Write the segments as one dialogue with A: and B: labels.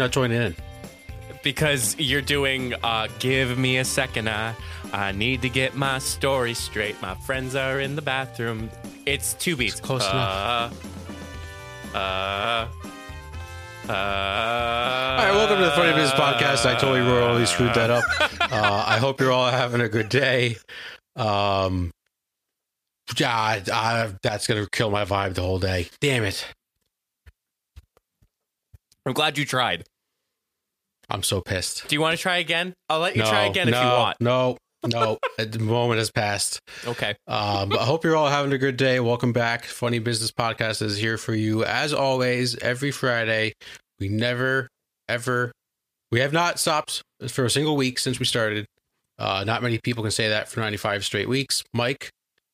A: are you not joining in?
B: because you're doing uh give me a second I I need to get my story straight. My friends are in the bathroom. It's two beats.
A: close
B: uh, Uh uh
A: All right, welcome to the Funny Business Podcast. I totally royally screwed that up. Uh, I hope you're all having a good day. Um, yeah, I, I, that's gonna kill my vibe the whole day. Damn it!
B: I'm glad you tried.
A: I'm so pissed.
B: Do you want to try again? I'll let you
A: no,
B: try again
A: no,
B: if you want.
A: No, no, the moment has passed.
B: Okay.
A: Um, I hope you're all having a good day. Welcome back. Funny Business Podcast is here for you as always every Friday. We never, ever, we have not stopped for a single week since we started. Uh, not many people can say that for 95 straight weeks. Mike,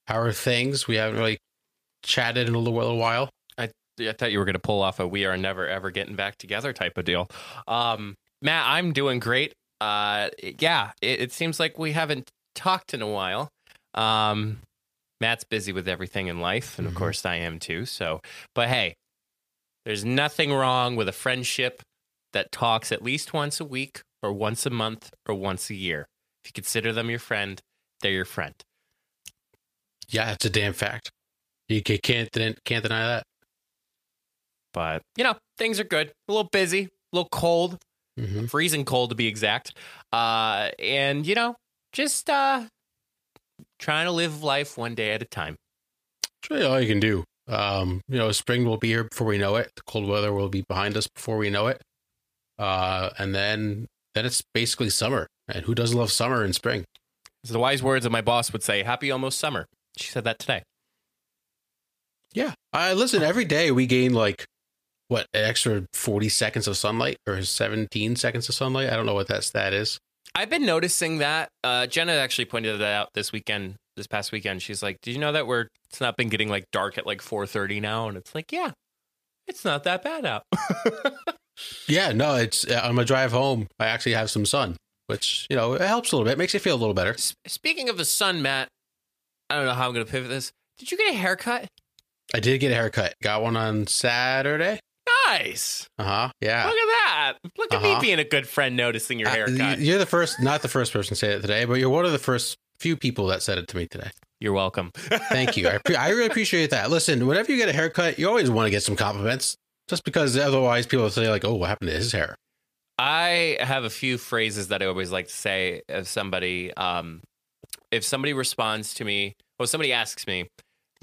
A: how are things? We haven't really chatted in a little, little while.
B: I thought you were going to pull off a "we are never ever getting back together" type of deal. Um, Matt, I'm doing great. Uh, yeah, it, it seems like we haven't talked in a while. Um, Matt's busy with everything in life, and of
A: Mhm.
B: course I am too. So, but hey, there's nothing wrong with a friendship that talks at least once a week, or once a month, or once a year. If you consider them your friend, they're your friend.
A: Yeah, it's a damn fact. You ca- can't can't deny that.
B: But you know, things are good. A little busy, a little cold,
A: hmm
B: freezing cold to be exact. Uh, and you know, just uh, trying to live life one day at a time.
A: That's really all you can do. Um, you know, spring will be here before we know it. The cold weather will be behind us before we know it. Uh, and then then it's basically summer. And who doesn't love summer and spring?
B: It's the wise words that my boss would say. Happy almost summer. She said that today.
A: Yeah. I listen, every day we gain like what, an extra 40 seconds of sunlight or 17 seconds of sunlight. I don't know what that stat is.
B: I've been noticing that. Uh, Jenna actually pointed that out this weekend. This past weekend, she's like, "Did you know that we're it's not been getting like dark at like 4:30 now?" And it's like, "Yeah, it's not that bad out."
A: Yeah, no, it's uh, on my drive home. I actually have some sun, which, you know, it helps a little bit, makes you feel a little better.
B: S- Speaking of the sun, Matt, I don't know how I'm going to pivot this. Did you get a haircut?
A: I did get a haircut. Got one on Saturday.
B: Nice.
A: Uh huh. Yeah.
B: Look at that. Look at
A: Uh-huh.
B: me being a good friend noticing your
A: Uh,
B: haircut.
A: You're the first, not the first person to say it today, but you're one of the first few people that said it to me today.
B: You're welcome.
A: Thank you. I, pre- I really appreciate that. Listen, whenever you get a haircut, you always want to get some compliments, just because otherwise people will say like, "Oh, what happened to his hair?"
B: I have a few phrases that I always like to say if somebody um if somebody responds to me, well somebody asks me,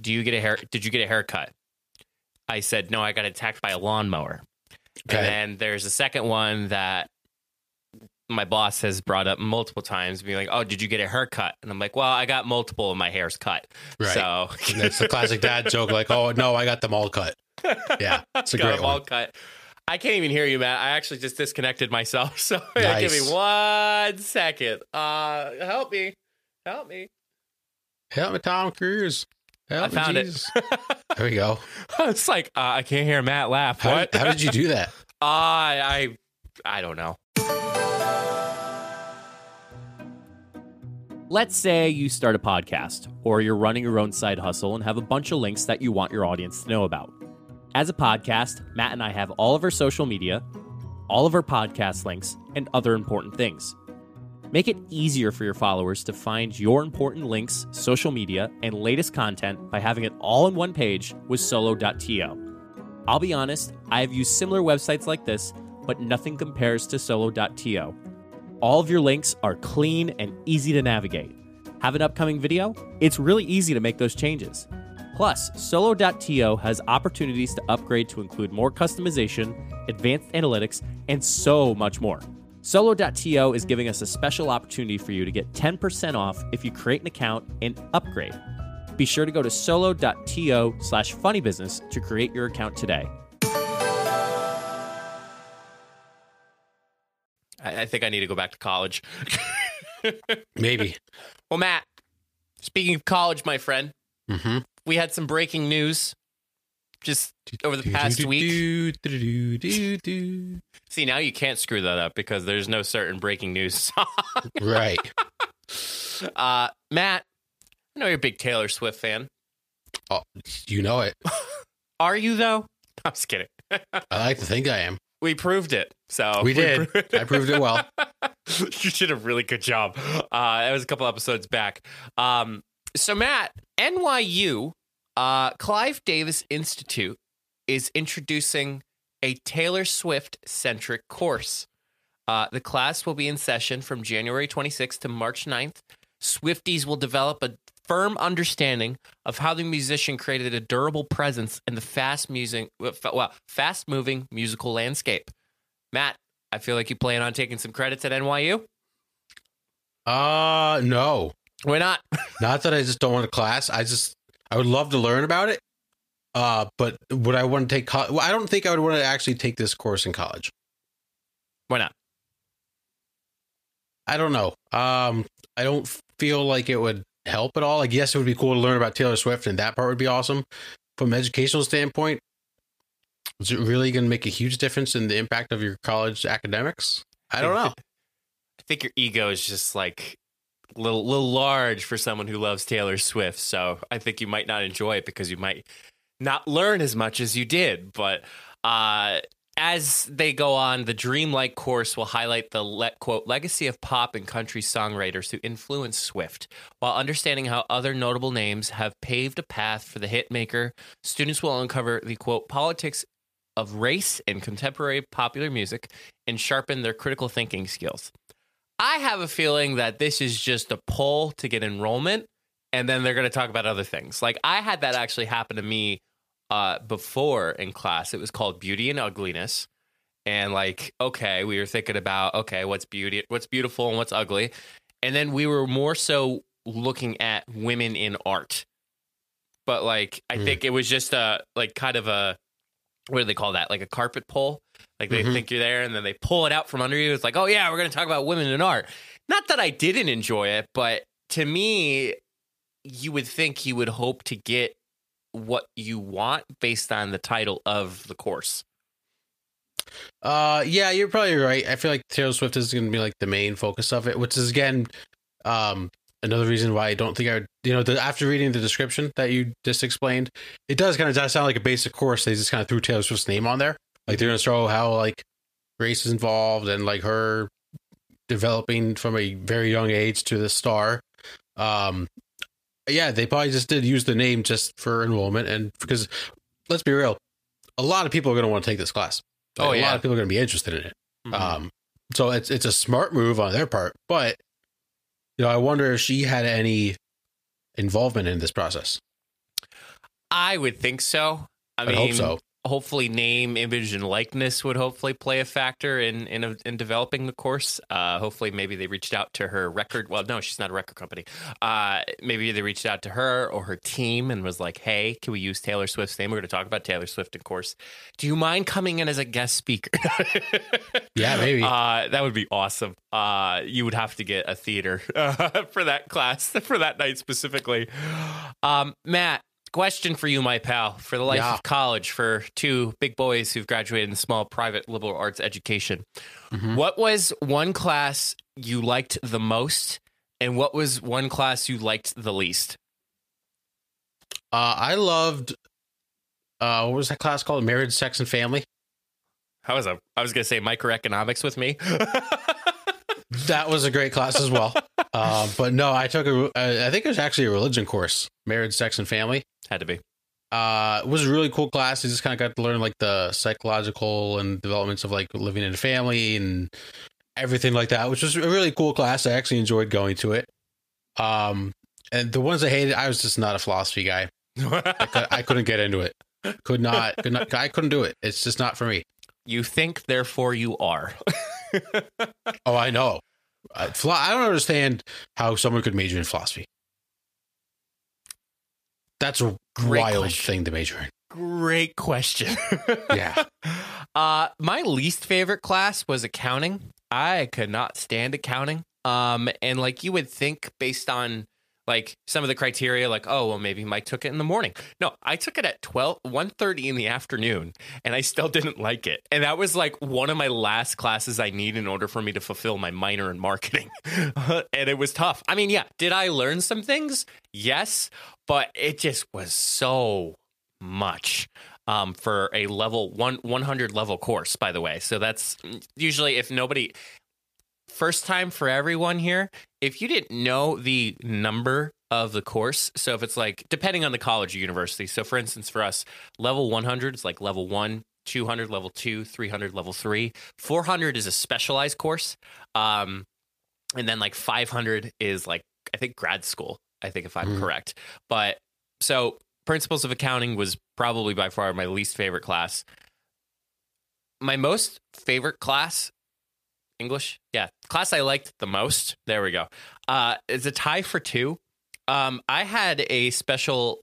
B: "Do you get a hair did you get a haircut?" I said, "No, I got attacked by a lawnmower."
A: Okay.
B: And then there's a second one that my boss has brought up multiple times, being like, "Oh, did you get a haircut?" And I'm like, "Well, I got multiple of my hairs cut."
A: Right.
B: So
A: And That's the classic dad joke, like, "Oh no, I got them all cut." Yeah, it's a
B: got
A: great
B: them all
A: one.
B: cut. I can't even hear you, Matt. I actually just disconnected myself. So give me one second. Uh, help me, help me.
A: Help me, Tom Cruise. Help
B: I
A: me,
B: found
A: it. There we go.
B: it's like uh, I can't hear Matt laugh.
A: How,
B: what?
A: how did you do that?
B: Uh, I, I don't know. Let's say you start a podcast or you're running your own side hustle and have a bunch of links that you want your audience to know about. As a podcast, Matt and I have all of our social media, all of our podcast links, and other important things. Make it easier for your followers to find your important links, social media, and latest content by having it all in one page with solo.to. I'll be honest, I have used similar websites like this, but nothing compares to solo.to. All of your links are clean and easy to navigate. Have an upcoming video? It's really easy to make those changes. Plus, solo.to has opportunities to upgrade to include more customization, advanced analytics, and so much more. Solo.to is giving us a special opportunity for you to get 10% off if you create an account and upgrade. Be sure to go to solo.to slash funnybusiness to create your account today. I, I think I need to go back to college.
A: Maybe.
B: well, Matt, speaking of college, my friend,
A: Mm-hmm.
B: we had some breaking news just over the past week. See, now you can't screw that up because there's no certain breaking news song.
A: Right.
B: Uh, Matt, I know you're a big Taylor Swift fan.
A: Oh, you know it.
B: Are you, though? I'm just kidding.
A: I like to think I am.
B: we proved it. So
A: we did. I proved it well.
B: you did a really good job. Uh, that was a couple episodes back. Um, so Matt, NYU, uh, Clive Davis Institute is introducing a Taylor Swift centric course. Uh, the class will be in session from January 26th to March 9th. Swifties will develop a firm understanding of how the musician created a durable presence in the fast music, well, fast moving musical landscape. Matt, I feel like you plan on taking some credits at NYU.
A: Uh, no.
B: Why not?
A: not that I just don't want a class. I just I would love to learn about it. Uh, but would I want to take? Co- well, I don't think I would want to actually take this course in college.
B: Why not?
A: I don't know. Um, I don't feel like it would help at all. Like, yes, it would be cool to learn about Taylor Swift, and that part would be awesome. From an educational standpoint, is it really going to make a huge difference in the impact of your college academics? I don't know.
B: I think your ego is just like little, little large for someone who loves Taylor Swift. So I think you might not enjoy it because you might not learn as much as you did. But uh, as they go on, the Dreamlike course will highlight the quote legacy of pop and country songwriters who influenced Swift, while understanding how other notable names have paved a path for the hitmaker. Students will uncover the quote politics of race in contemporary popular music and sharpen their critical thinking skills. I have a feeling that this is just a pull to get enrollment, and then they're going to talk about other things. Like I had that actually happen to me uh, before in class. It was called Beauty and Ugliness. And like, okay, we were thinking about okay, what's beauty, what's beautiful, and what's ugly, and then we were more so looking at women in art. But like, I mm. think it was just a like kind of a what do they call that? Like a carpet pull. Like they mm-hmm. think you're there, and then they pull it out from under you. It's like, oh yeah, we're going to talk about women in art. Not that I didn't enjoy it, but to me, you would think you would hope to get what you want based on the title of the course.
A: Uh, yeah, you're probably right. I feel like Taylor Swift is going to be like the main focus of it, which is again, um, another reason why I don't think I would. You know, the, after reading the description that you just explained, it does kind of sound like a basic course. They just kind of threw Taylor Swift's name on there, like they're going to show how like race is involved and like her developing from a very young age to the star. Um, yeah, they probably just did use the name just for enrollment, and because let's be real, a lot of people are going to want to take this class.
B: Like, oh,
A: a
B: yeah.
A: lot of people are going to be interested in it. Mm-hmm. Um, so it's it's a smart move on their part, but you know, I wonder if she had any involvement in this process.
B: I would think so. I, I mean,
A: hope so
B: hopefully name image and likeness would hopefully play a factor in in, in developing the course. Uh, hopefully maybe they reached out to her record well no she's not a record company. Uh, maybe they reached out to her or her team and was like hey can we use taylor swift's name? We're going to talk about taylor swift in course. Do you mind coming in as a guest speaker?
A: Yeah maybe.
B: Uh, that would be awesome. Uh, you would have to get a theater for that class for that night specifically. Um, matt Question for you, my pal, for the life yeah. of college, for two big boys who've graduated in small private liberal arts education. Mm-hmm. What was one class you liked the most, and what was one class you liked the least?
A: Uh, I loved. Uh, what was that class called? Marriage, Sex, and Family.
B: How was a? I was gonna say microeconomics with me.
A: that was a great class as well. uh, but no, I took a. I think it was actually a religion course, marriage, sex, and family.
B: Had to be.
A: Uh, it was a really cool class. I just kind of got to learn like the psychological and developments of like living in a family and everything like that, which was a really cool class. I actually enjoyed going to it. Um, and the ones I hated, I was just not a philosophy guy. I, could, I couldn't get into it. Could not, could not. I couldn't do it. It's just not for me.
B: You think, therefore, you are.
A: oh, I know. I, I don't understand how someone could major in philosophy. That's a Great wild question. thing to major in.
B: Great question.
A: yeah.
B: Uh, my least favorite class was accounting. I could not stand accounting. Um, and like you would think based on like some of the criteria like oh well maybe mike took it in the morning. No i took it at 12 1.30 in the afternoon and i still didn't like it. And that was like one of my last classes i need in order for me to fulfill my minor in marketing. And it was tough. I mean yeah did i learn some things? Yes but it just was so much um, for a level one 100 level course. By the way, so that's usually if nobody first time for everyone here. If you didn't know the number of the course, so if it's like depending on the college or university. So for instance, for us, level 100 is like level one. 200 level 2 300 level 3 400 is a specialized course um and then like 500 is like i think grad school i think if i'm
A: Mhm.
B: correct but so principles of accounting was probably by far my least favorite class my most favorite class english? Yeah class i liked the most. There we go. Uh it's a tie for two? Um i had a special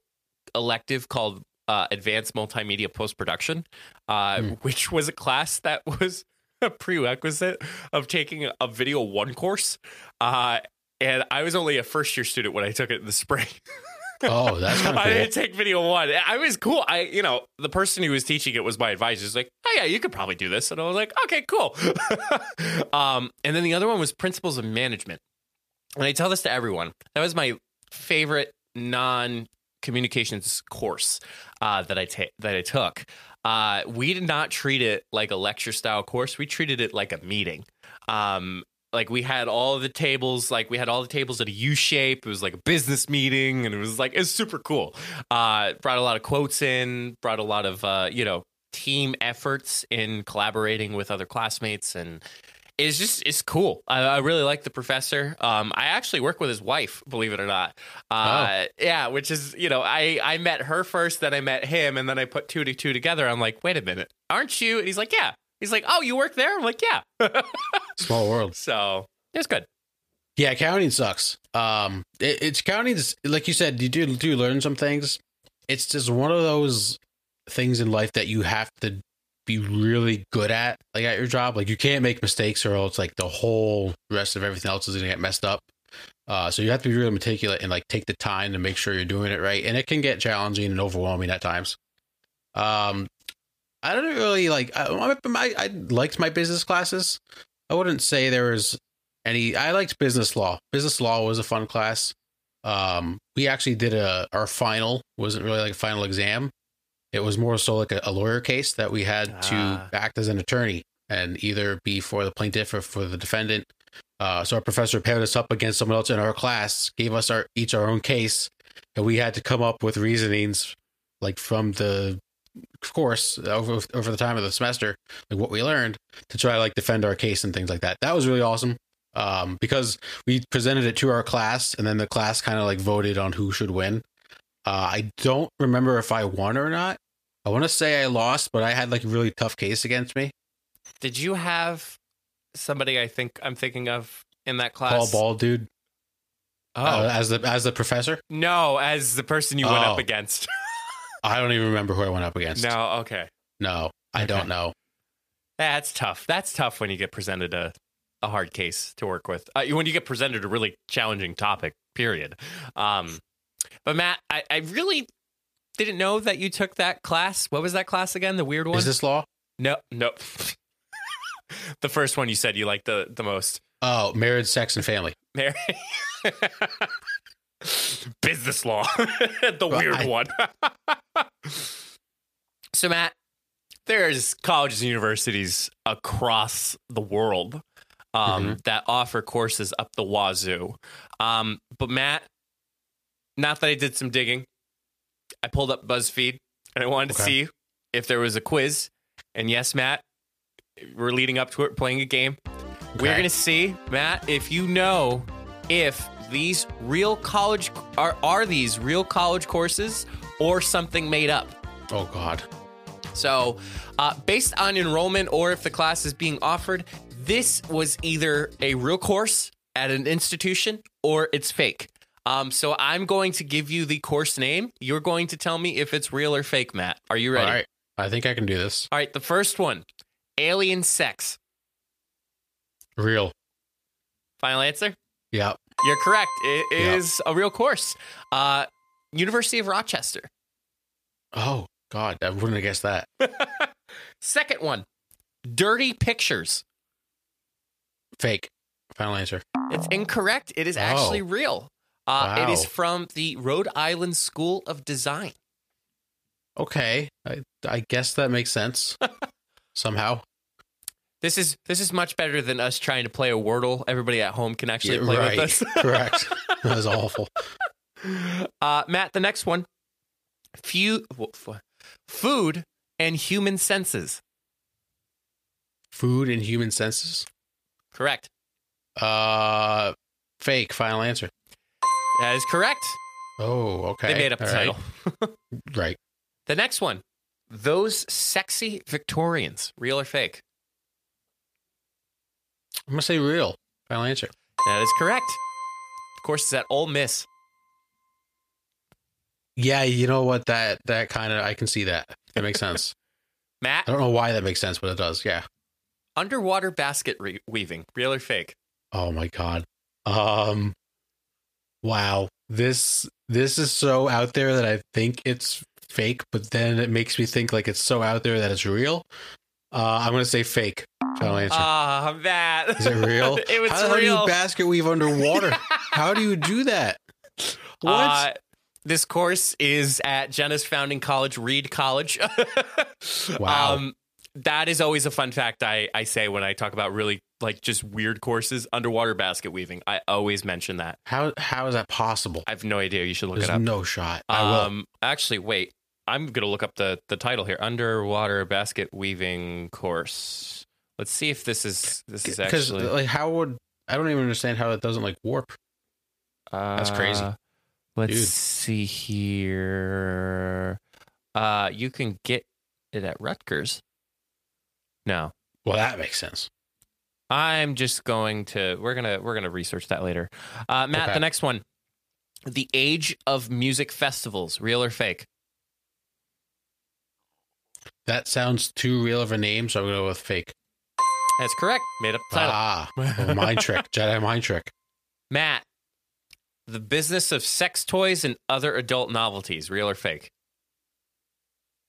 B: elective called uh, advanced multimedia post production uh,
A: Hmm.
B: which was a class that was a prerequisite of taking a video one course. Uh and I was only a first year student when I took it in the spring.
A: Oh, that's kind of
B: I didn't take video one. I was cool. I, you know, the person who was teaching it was my advisor. He's like, oh yeah, you could probably do this. And I was like, okay, cool. um, and then the other one was principles of management. And I tell this to everyone. That was my favorite non communications course uh, that I ta- that I took. Uh, we did not treat it like a lecture style course. We treated it like a meeting. Um, like we had all the tables, like we had all the tables at a U shape. It was like a business meeting, and it was like it's super cool. Uh, brought a lot of quotes in, brought a lot of uh, you know team efforts in collaborating with other classmates, and it's just it's cool. I, I really like the professor. Um, I actually work with his wife, believe it or not. Uh, Yeah, which is you know I I met her first, then I met him, and then I put two to two together. I'm like, wait a minute, aren't you? And he's like, yeah. He's like, oh, you work there? I'm like, yeah.
A: Small world.
B: so it's good.
A: Yeah, accounting sucks. Um, it, it's accounting's like you said. You do do learn some things. It's just one of those things in life that you have to be really good at, like at your job. Like you can't make mistakes, or else like the whole rest of everything else is gonna get messed up. Uh, so you have to be really meticulous and like take the time to make sure you're doing it right. And it can get challenging and overwhelming at times. Um, I don't really like. I, I, I liked my business classes. I wouldn't say there was any. I liked business law. Business law was a fun class. Um, we actually did a our final wasn't really like a final exam. It was more so like a, a lawyer case that we had
B: Ah.
A: to act as an attorney and either be for the plaintiff or for the defendant. Uh, so our professor paired us up against someone else in our class, gave us our each our own case, and we had to come up with reasonings like from the course over over the time of the semester, like what we learned to try to like defend our case and things like that. That was really awesome. Um, because we presented it to our class and then the class kind of like voted on who should win. Uh, I don't remember if I won or not. I want to say I lost, but I had like a really tough case against me.
B: Did you have somebody I think I'm thinking of in that class?
A: Paul Ball, dude,
B: Oh
A: uh, as the as the professor.
B: no, as the person you went
A: Oh.
B: up against.
A: I don't even remember who I went up against.
B: no, okay.
A: no, I
B: Okay.
A: don't know.
B: That's tough. That's tough when you get presented a, a hard case to work with. Uh, when you get presented a really challenging topic, period. Um, but Matt, I, I really didn't know that you took that class. What was that class again? The weird one?
A: Is this law?
B: no, no. the first one you said you liked the, the most.
A: Oh, marriage, sex, and family.
B: Mary. Business law. the
A: Well,
B: weird
A: I-
B: one. so, Matt, there's colleges and universities across the world um, that offer courses up the wazoo. Um, but, Matt, not that I did some digging, I pulled up BuzzFeed and I wanted to see if there was a quiz. And yes, Matt, we're leading up to it, playing a game. We're going to see, Matt, if you know if these real college are are these real college courses or something made up.
A: Oh God.
B: So, uh, based on enrollment or if the class is being offered, this was either a real course at an institution or it's fake. Um, so I'm going to give you the course name. You're going to tell me if it's real or fake, Matt. Are you ready?
A: All right. I think I can do this.
B: All right, the first one Alien Sex.
A: Real.
B: Final answer?
A: Yeah.
B: You're correct. It
A: is
B: is a real course. Uh, University of Rochester.
A: Oh God, I wouldn't have guessed that.
B: Second one Dirty Pictures.
A: Fake. Final answer.
B: It's incorrect. It is actually
A: Oh.
B: real. Uh, It is from the Rhode Island School of Design.
A: Okay, I, I guess that makes sense somehow.
B: This is this is much better than us trying to play a Wordle. Everybody at home can actually
A: Yeah,
B: play
A: right.
B: with us.
A: Correct. That was awful.
B: Uh, Matt, the next one. Few, food and human senses.
A: Food and human senses.
B: Correct.
A: Uh, fake. Final answer.
B: That is correct.
A: Oh, okay.
B: They made up the
A: All
B: title.
A: right. Right.
B: The next one. Those sexy Victorians. Real or fake?
A: I'm gonna say real. Final answer.
B: That is correct. Of course, it's at Ole Miss.
A: Yeah, you know what? That that kind of I can see that. That makes sense.
B: Matt,
A: I don't know why that makes sense, but it does. Yeah.
B: underwater basket re- weaving. Real or fake?
A: Oh my god. Um. Wow. This this is so out there that I think it's fake, but then it makes me think like it's so out there that it's real. Uh, I'm gonna say fake. Final answer.
B: Ah, Matt.
A: is it real?
B: it was
A: How the hell do you basket weave underwater? How do you do that? What?
B: Uh, this course is at Jenna's founding college, Reed College.
A: Wow.
B: Um, that is always a fun fact I, I say when I talk about really like just weird courses. Underwater basket weaving. I always mention that.
A: how how is that possible?
B: I have no idea. You should look
A: There's
B: it up.
A: no shot. I will.
B: Um, actually, wait. I'm gonna look up the the title here. Underwater basket weaving course. Let's see if this is this is actually
A: like, how would I don't even understand how it doesn't like warp. that's crazy.
B: Uh, Let's
A: Dude.
B: see here. Uh, you can get it at Rutgers. No,
A: Well, that makes sense.
B: I'm just going to. We're gonna we're gonna research that later. Uh, Matt,
A: Okay.
B: the next one. The age of music festivals, real or fake?
A: That sounds too real of a name, so I'm gonna go with fake.
B: That's correct. Made up title.
A: Ah, mind trick, Jedi mind trick.
B: Matt, the business of sex toys and other adult novelties, real or fake?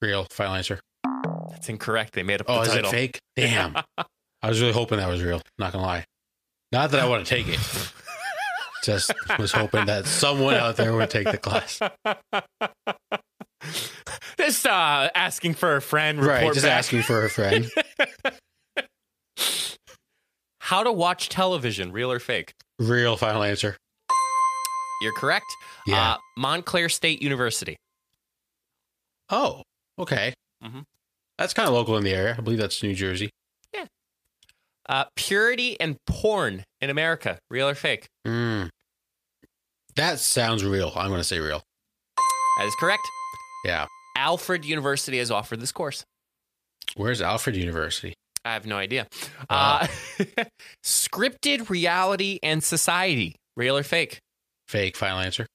A: Real. Final answer.
B: That's incorrect. They made up
A: Oh, is it fake? Damn. I was really hoping that was real. Not gonna lie. Not that I want to take it. Just was hoping that someone out there would take the class.
B: Just uh, asking for a friend.
A: Right. Just
B: back.
A: asking for a friend.
B: How to watch television, real or fake?
A: Real. Final answer.
B: You're correct.
A: Yeah.
B: Uh, Montclair State University.
A: oh. Okay.
B: Mhm.
A: That's kind of local in the area. I believe that's New Jersey.
B: Uh, purity and porn in America, real or fake?
A: Mm. That sounds real. I'm gonna say real.
B: That is correct.
A: Yeah.
B: Alfred University has offered this course.
A: Where's Alfred University?
B: I have no idea. Uh, scripted reality and society, real or fake?
A: Fake. Final answer.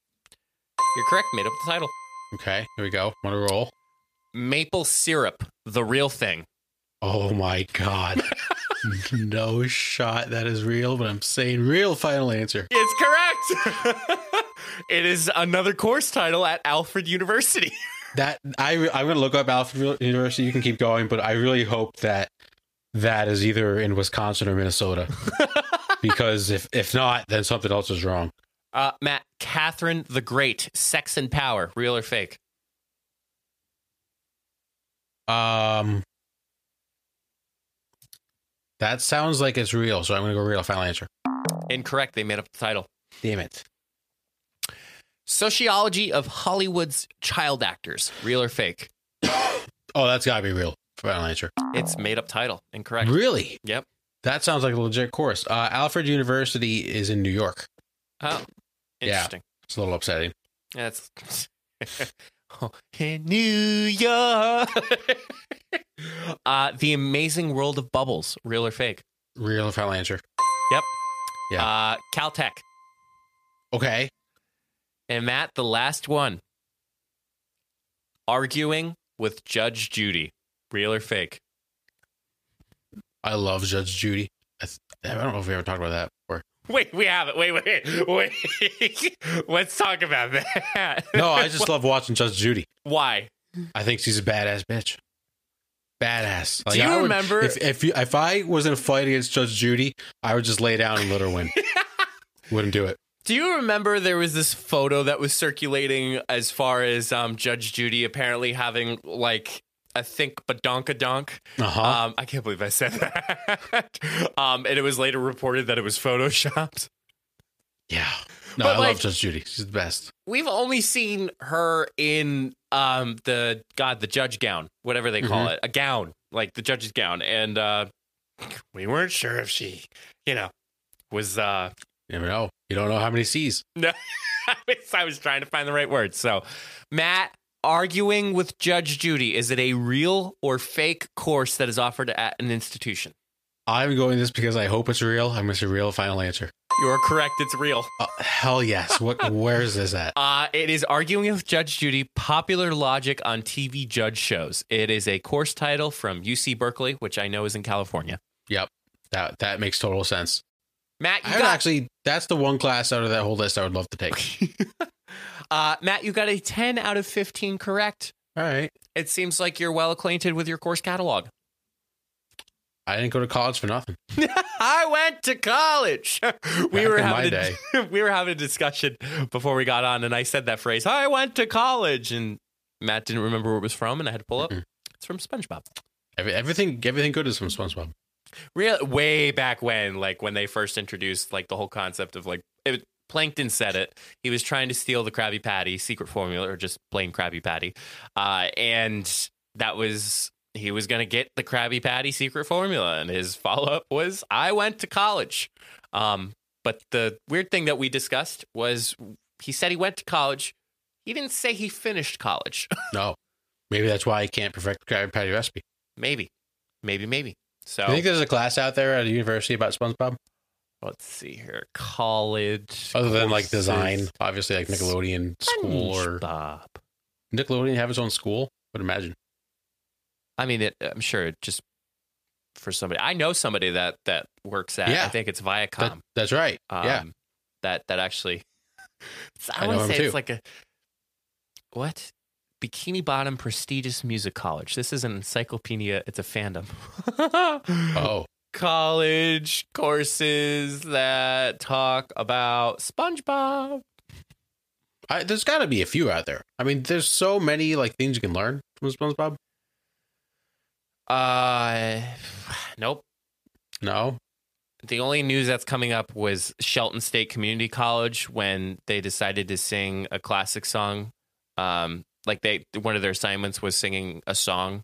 B: You're correct. Made up the title.
A: Okay. Here we go. Want to roll?
B: Maple syrup, the real thing.
A: Oh my god. no shot that is real, but I'm saying real final answer.
B: It's correct. it is another course title at Alfred University.
A: That I I'm gonna look up Alfred University. You can keep going, but I really hope that that is either in Wisconsin or Minnesota. because if if not, then something else is wrong.
B: Uh, Matt, Catherine the Great, Sex and Power, real or fake?
A: Um that sounds like it's real, so I'm gonna go real final answer.
B: Incorrect. They made up the title.
A: Damn it.
B: Sociology of Hollywood's child actors, real or fake?
A: Oh, that's gotta be real. Final answer.
B: It's made up title. Incorrect.
A: Really?
B: Yep.
A: That sounds like a legit course. Uh, Alfred University is in New York.
B: Oh,
A: Yeah.
B: interesting.
A: It's a little upsetting.
B: That's Oh, in New York. uh, the Amazing World of Bubbles, real or fake?
A: Real final answer. Yep. Yeah.
B: Uh, Caltech.
A: Okay.
B: And Matt, the last one. Arguing with Judge Judy, real or fake?
A: I love Judge Judy. I, th- I don't know if we ever talked about that before.
B: Wait, we have it. Wait, wait, wait. Let's talk about that.
A: No, I just love watching Judge Judy.
B: Why?
A: I think she's a badass bitch. Badass.
B: Do you
A: I would-
B: remember-
A: if if, you, if I was in a fight against Judge Judy, I would just lay down and let her win. Wouldn't do it.
B: Do you remember there was this photo that was circulating as far as um, Judge Judy apparently having like I think badonkadonk.
A: Uh-huh.
B: Um, I can't believe I said that. um, and it was later reported that it was photoshopped.
A: yeah. No,
B: But,
A: I
B: like-
A: love Judge Judy. She's the best.
B: We've only seen her in um, the God, the judge gown, whatever they call it, a gown, like the judge's gown, and uh, we weren't sure if she, you know, was. Uh,
A: You never know. You don't know how many C's.
B: No, I was trying to find the right word. So, Matt, arguing with Judge Judy, is it a real or fake course that is offered at an institution?
A: I'm going this because I hope it's real. I'm going to say real final answer.
B: You are correct. It's real.
A: Uh, hell yes. What? Where is this at?
B: Uh, it is arguing with Judge Judy, popular logic on TV judge shows. It is a course title from UC Berkeley, which I know is in California.
A: Yep. That that makes total sense.
B: Matt,
A: I
B: got
A: actually. That's the one class out of that whole list I would love to take.
B: uh, Matt, you got a ten out of fifteen correct.
A: All right.
B: It seems like you're well acquainted with your course catalog.
A: I didn't go to college for nothing.
B: I went to college. we
A: Back
B: were having
A: day.
B: a, we were having a discussion before we got on, and I said that phrase. I went to college, and Matt didn't remember where it was from, and I had to pull up.
A: Mm-mm.
B: It's from SpongeBob.
A: Every, everything everything good is from SpongeBob.
B: Real way back when, like when they first introduced like the whole concept of like it, Plankton said it. He was trying to steal the Krabby Patty secret formula, or just plain Krabby Patty, uh, and that was he was going to get the Krabby Patty secret formula, and his follow up was, "I went to college." Um, but the weird thing that we discussed was he said he went to college. He didn't say he finished college.
A: No. Maybe that's why he can't perfect the Krabby Patty recipe.
B: maybe, maybe, maybe. So
A: You think there's a class out there at a university about SpongeBob?
B: Let's see here. College.
A: Other than like
B: courses.
A: design, obviously like Nickelodeon school or
B: SpongeBob.
A: Nickelodeon have its own school. Would imagine.
B: I mean, it, I'm sure it just for somebody. I know somebody that that works at.
A: Yeah.
B: I think it's Viacom.
A: That, that's right.
B: um,
A: yeah.
B: That that actually. I, want to say it's like a what Bikini Bottom Prestigious Music College. This is an encyclopedia. It's a fandom.
A: Oh,
B: College courses that talk about SpongeBob.
A: I, there's got to be a few out there. I mean, there's so many like things you can learn from SpongeBob.
B: Uh, nope.
A: No.
B: The only news that's coming up was Shelton State Community College when they decided to sing a classic song. Um, like they one of their assignments was singing a song,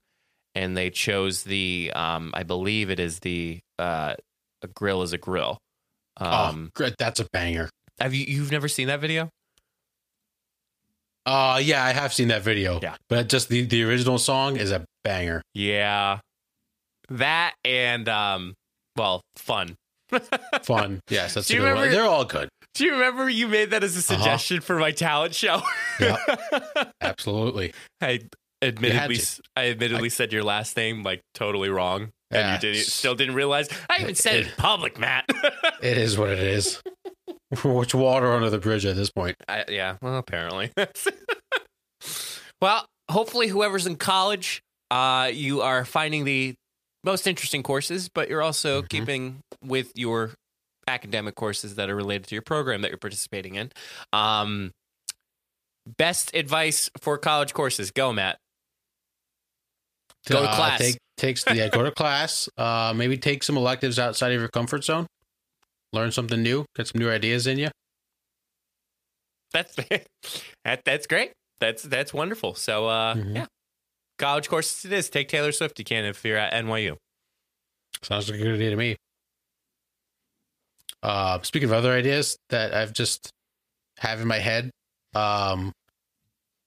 B: and they chose the um, I believe it is the uh, a grill is a grill. Um,
A: oh, great. That's a banger.
B: have you you've never seen that video?
A: Uh yeah, I have seen that video.
B: Yeah.
A: But just the, the original song is a banger.
B: Yeah, that and um, well, fun.
A: Fun. Yes, that's
B: Do you
A: good one. They're all good.
B: Do you remember you made that as a
A: Uh-huh.
B: suggestion for my talent show?
A: Absolutely.
B: I admittedly. I admittedly said your last name like totally wrong, and you didn't still didn't realize. I even said it in public, Matt.
A: It is what it is. Which water under the bridge at this point?
B: I, yeah, well, apparently. well, hopefully, whoever's in college, uh, you are finding the most interesting courses, but you're also
A: Mhm.
B: keeping with your academic courses that are related to your program that you're participating in. Um, best advice for college courses? Go, Matt. Go to
A: Uh,
B: class.
A: Take, takes yeah, go to class. Uh, maybe take some electives outside of your comfort zone. Learn something new. Get some new ideas in you.
B: That's that, that's great. That's that's wonderful. So uh,
A: Mhm.
B: yeah, college courses it is. Take Taylor Swift. You can if you're at NYU.
A: Sounds like a good idea to me. Uh, speaking of other ideas that I've just have in my head, um,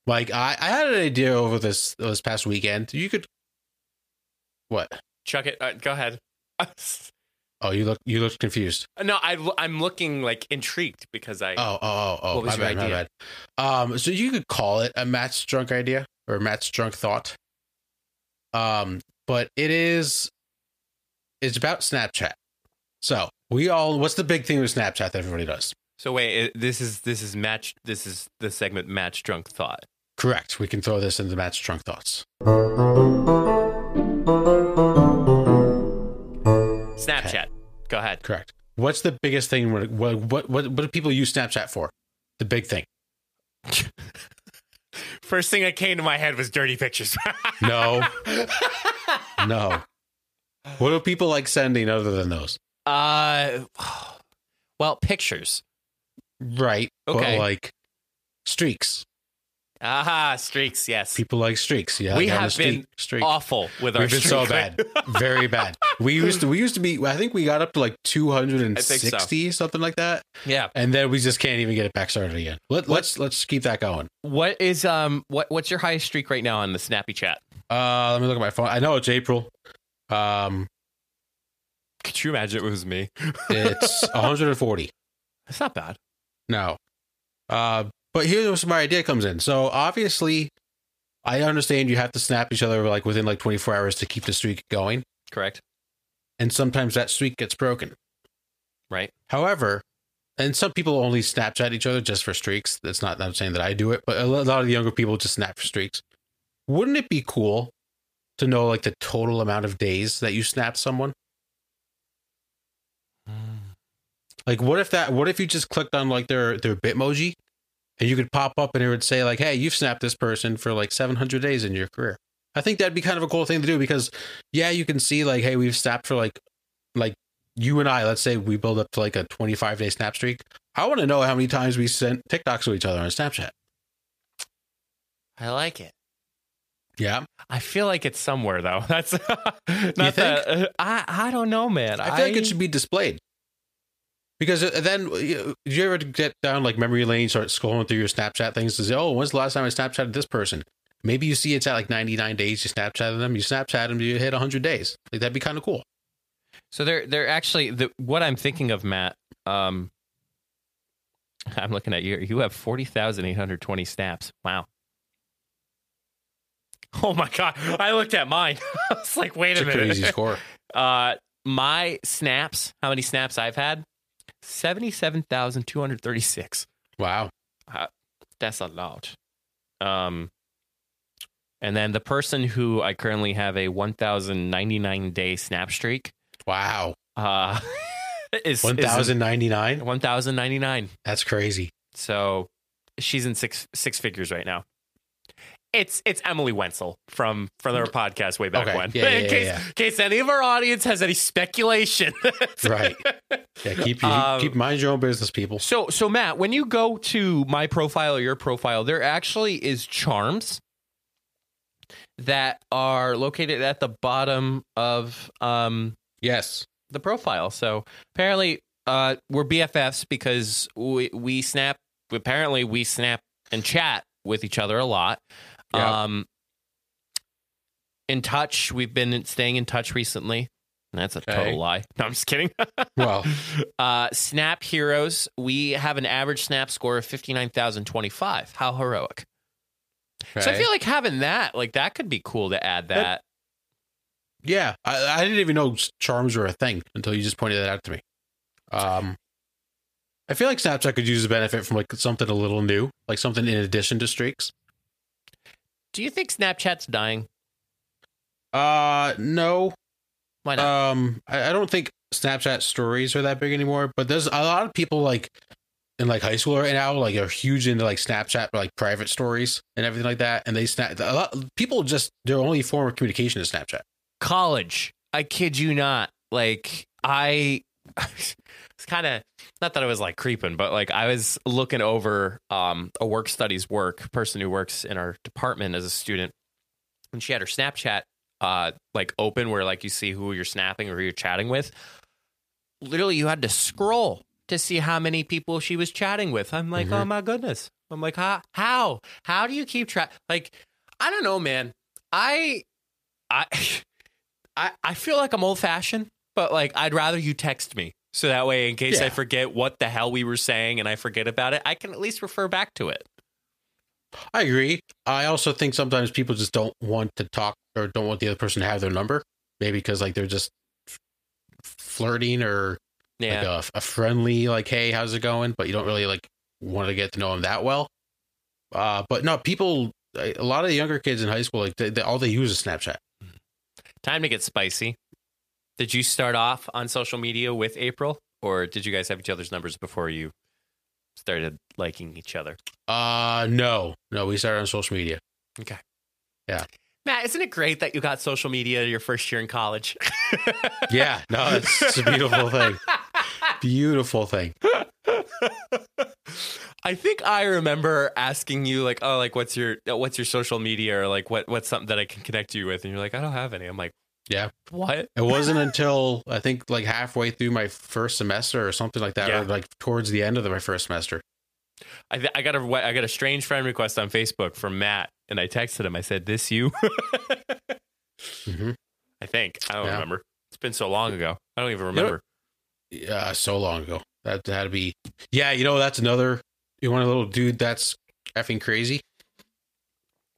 A: like I, I had an idea over this this past weekend. You could what?
B: Chuck it. Uh, go ahead.
A: Oh, you look you look confused.
B: no, I I'm looking like intrigued because I
A: Oh, oh, oh, oh.
B: What was
A: my
B: your
A: bad, my bad. Um, so you could call it a Matt's drunk idea or Matt's drunk thought. Um, but it is it's about Snapchat. So we all what's the big thing with Snapchat that everybody does?
B: So wait, this is this is Matt's. This is the segment Matt's drunk thought.
A: Correct. We can throw this into Matt's drunk thoughts.
B: Snapchat. Go ahead.
A: Correct. What's the biggest thing? What what what what do people use Snapchat for? The big thing.
B: First thing that came to my head was dirty pictures.
A: No, no. What do people like sending other than those?
B: uh, well, pictures.
A: Right.
B: Okay.
A: But like streaks.
B: Aha, streaks. Yes,
A: People like streaks. Yeah.
B: we have
A: a streak-
B: been
A: streak.
B: awful with our. Streaks.
A: We've been so bad, very bad. We used to, we used to be. I think we got up to like two hundred and sixty, something like that,
B: yeah.
A: and then we just can't even get it back started again. Let, let's let's keep that going.
B: What is um what what's your highest streak right now on the Snappy chat?
A: Uh, let me look at my phone. I know it's April. Um,
B: Could you imagine it was me?
A: it's one hundred and forty.
B: That's not bad.
A: No. Uh, but here's where my idea comes in. So obviously, I understand you have to snap each other like within like 24 hours to keep the streak going,
B: Correct.
A: and sometimes that streak gets broken.
B: Right.
A: However, and some people only Snapchat each other just for streaks. That's not I'm saying that I do it, but a lot of the younger people just snap for streaks. Wouldn't it be cool to know like the total amount of days that you snapped someone? Hmm. Like what if that what if you just clicked on like their their Bitmoji and you could pop up and it would say like, "Hey, you've snapped this person for like 700 days in your career." I think that'd be kind of a cool thing to do because yeah, you can see like, "Hey, we've snapped for like like you and I, let's say we build up to like a 25 day snap streak. I want to know how many times we sent TikToks to each other on Snapchat."
B: I like it.
A: Yeah.
B: I feel like it's somewhere though. That's not that. uh, I I don't know, man.
A: I feel like it should be displayed. Because uh, then, you did you ever get down like memory lane, start scrolling through your Snapchat things and say, oh, when's the last time I Snapchatted this person? Maybe you see it's at like 99 days, you Snapchatted them, you Snapchat them, you hit 100 days. Like, that'd be kind of cool.
B: So they're they're actually the what I'm thinking of, Matt. Um, I'm looking at you. You have forty thousand eight hundred twenty snaps. Wow. Oh my god! I looked at mine. I was like, wait
A: It's
B: a
A: a
B: minute.
A: crazy score.
B: Uh, my snaps. How many snaps I've had? Seventy-seven thousand two hundred thirty-six.
A: Wow.
B: That's a lot. Um, and then the person who I currently have a one thousand ninety-nine day snap streak.
A: Wow.
B: Uh, is
A: 1,099?
B: one thousand ninety-nine.
A: That's crazy.
B: So she's in six six figures right now. It's it's Emily Wenzel from from their podcast way back
A: Okay.
B: when.
A: Yeah,
B: in
A: yeah,
B: case
A: yeah.
B: case any of our audience has any speculation.
A: Right. Yeah, keep, you,
B: Um,
A: keep mind your own business, people.
B: So so Matt, when you go to my profile or your profile, there actually is charms that are located at the bottom of um
A: Yes.
B: the profile. So apparently, uh, we're BFFs because we we snap. Apparently, we snap and chat with each other a lot.
A: Yeah.
B: Um, in touch, we've been staying in touch recently. That's a
A: Okay.
B: total lie. No, I'm just kidding.
A: Well,
B: uh, snap heroes. We have an average snap score of fifty nine thousand twenty five. How heroic! So I feel like having that, like that, could be cool to add that.
A: Yeah, I, I didn't even know charms were a thing until you just pointed that out to me. Um, I feel like Snapchat could use a benefit from like something a little new, like something in addition to streaks.
B: Do you think Snapchat's dying?
A: Uh, no.
B: Why not?
A: Um, I, I don't think Snapchat stories are that big anymore. But there's a lot of people like in like high school right now, like are huge into like Snapchat, like private stories and everything like that. And they snap a lot. People just their only form of communication is Snapchat.
B: college. I kid you not. Like I it's kind of not that I was like creeping, but like I was looking over um a work studies work person who works in our department as a student and she had her Snapchat uh like open where like you see who you're snapping or who you're chatting with. Literally you had to scroll to see how many people she was chatting with. I'm like,
A: Mhm.
B: "Oh my goodness." I'm like, "How how how do you keep track?" Like I don't know, man. I I I, I feel like I'm old fashioned, but like I'd rather you text me. So that way, in case I forget what the hell we were saying and I forget about it, I can at least refer back to it.
A: I agree. I also think sometimes people just don't want to talk or don't want the other person to have their number. Maybe because like they're just flirting or
B: Yeah.
A: like a, a friendly like, hey, how's it going? But you don't really like want to get to know them that well. Uh, but no, people. A lot of the younger kids in high school, like they, they, all they use is Snapchat.
B: Time to get spicy. Did you start off on social media with April? or did you guys have each other's numbers before you started liking each other?
A: Uh, no, no, we started on social media.
B: Okay.
A: Yeah.
B: Matt, isn't it great that you got social media your first year in college?
A: Yeah, no, it's, it's a beautiful thing. Beautiful thing.
B: I think I remember asking you like, "Oh, like what's your what's your social media or like what what's something that I can connect you with?" And you're like, "I don't have any." I'm like,
A: Yeah.
B: "What?"
A: It wasn't until I think like halfway through my first semester or something like that,
B: Yeah.
A: or like towards the end of my first semester.
B: I, th- I got a I got a strange friend request on Facebook from Matt, and I texted him. I said, "This you?"
A: hmm
B: I think I don't
A: Yeah.
B: remember. It's been so long ago. I don't even
A: know-
B: remember.
A: Yeah, so long ago. That had to be. Yeah, you know that's another. You want a little dude that's effing crazy.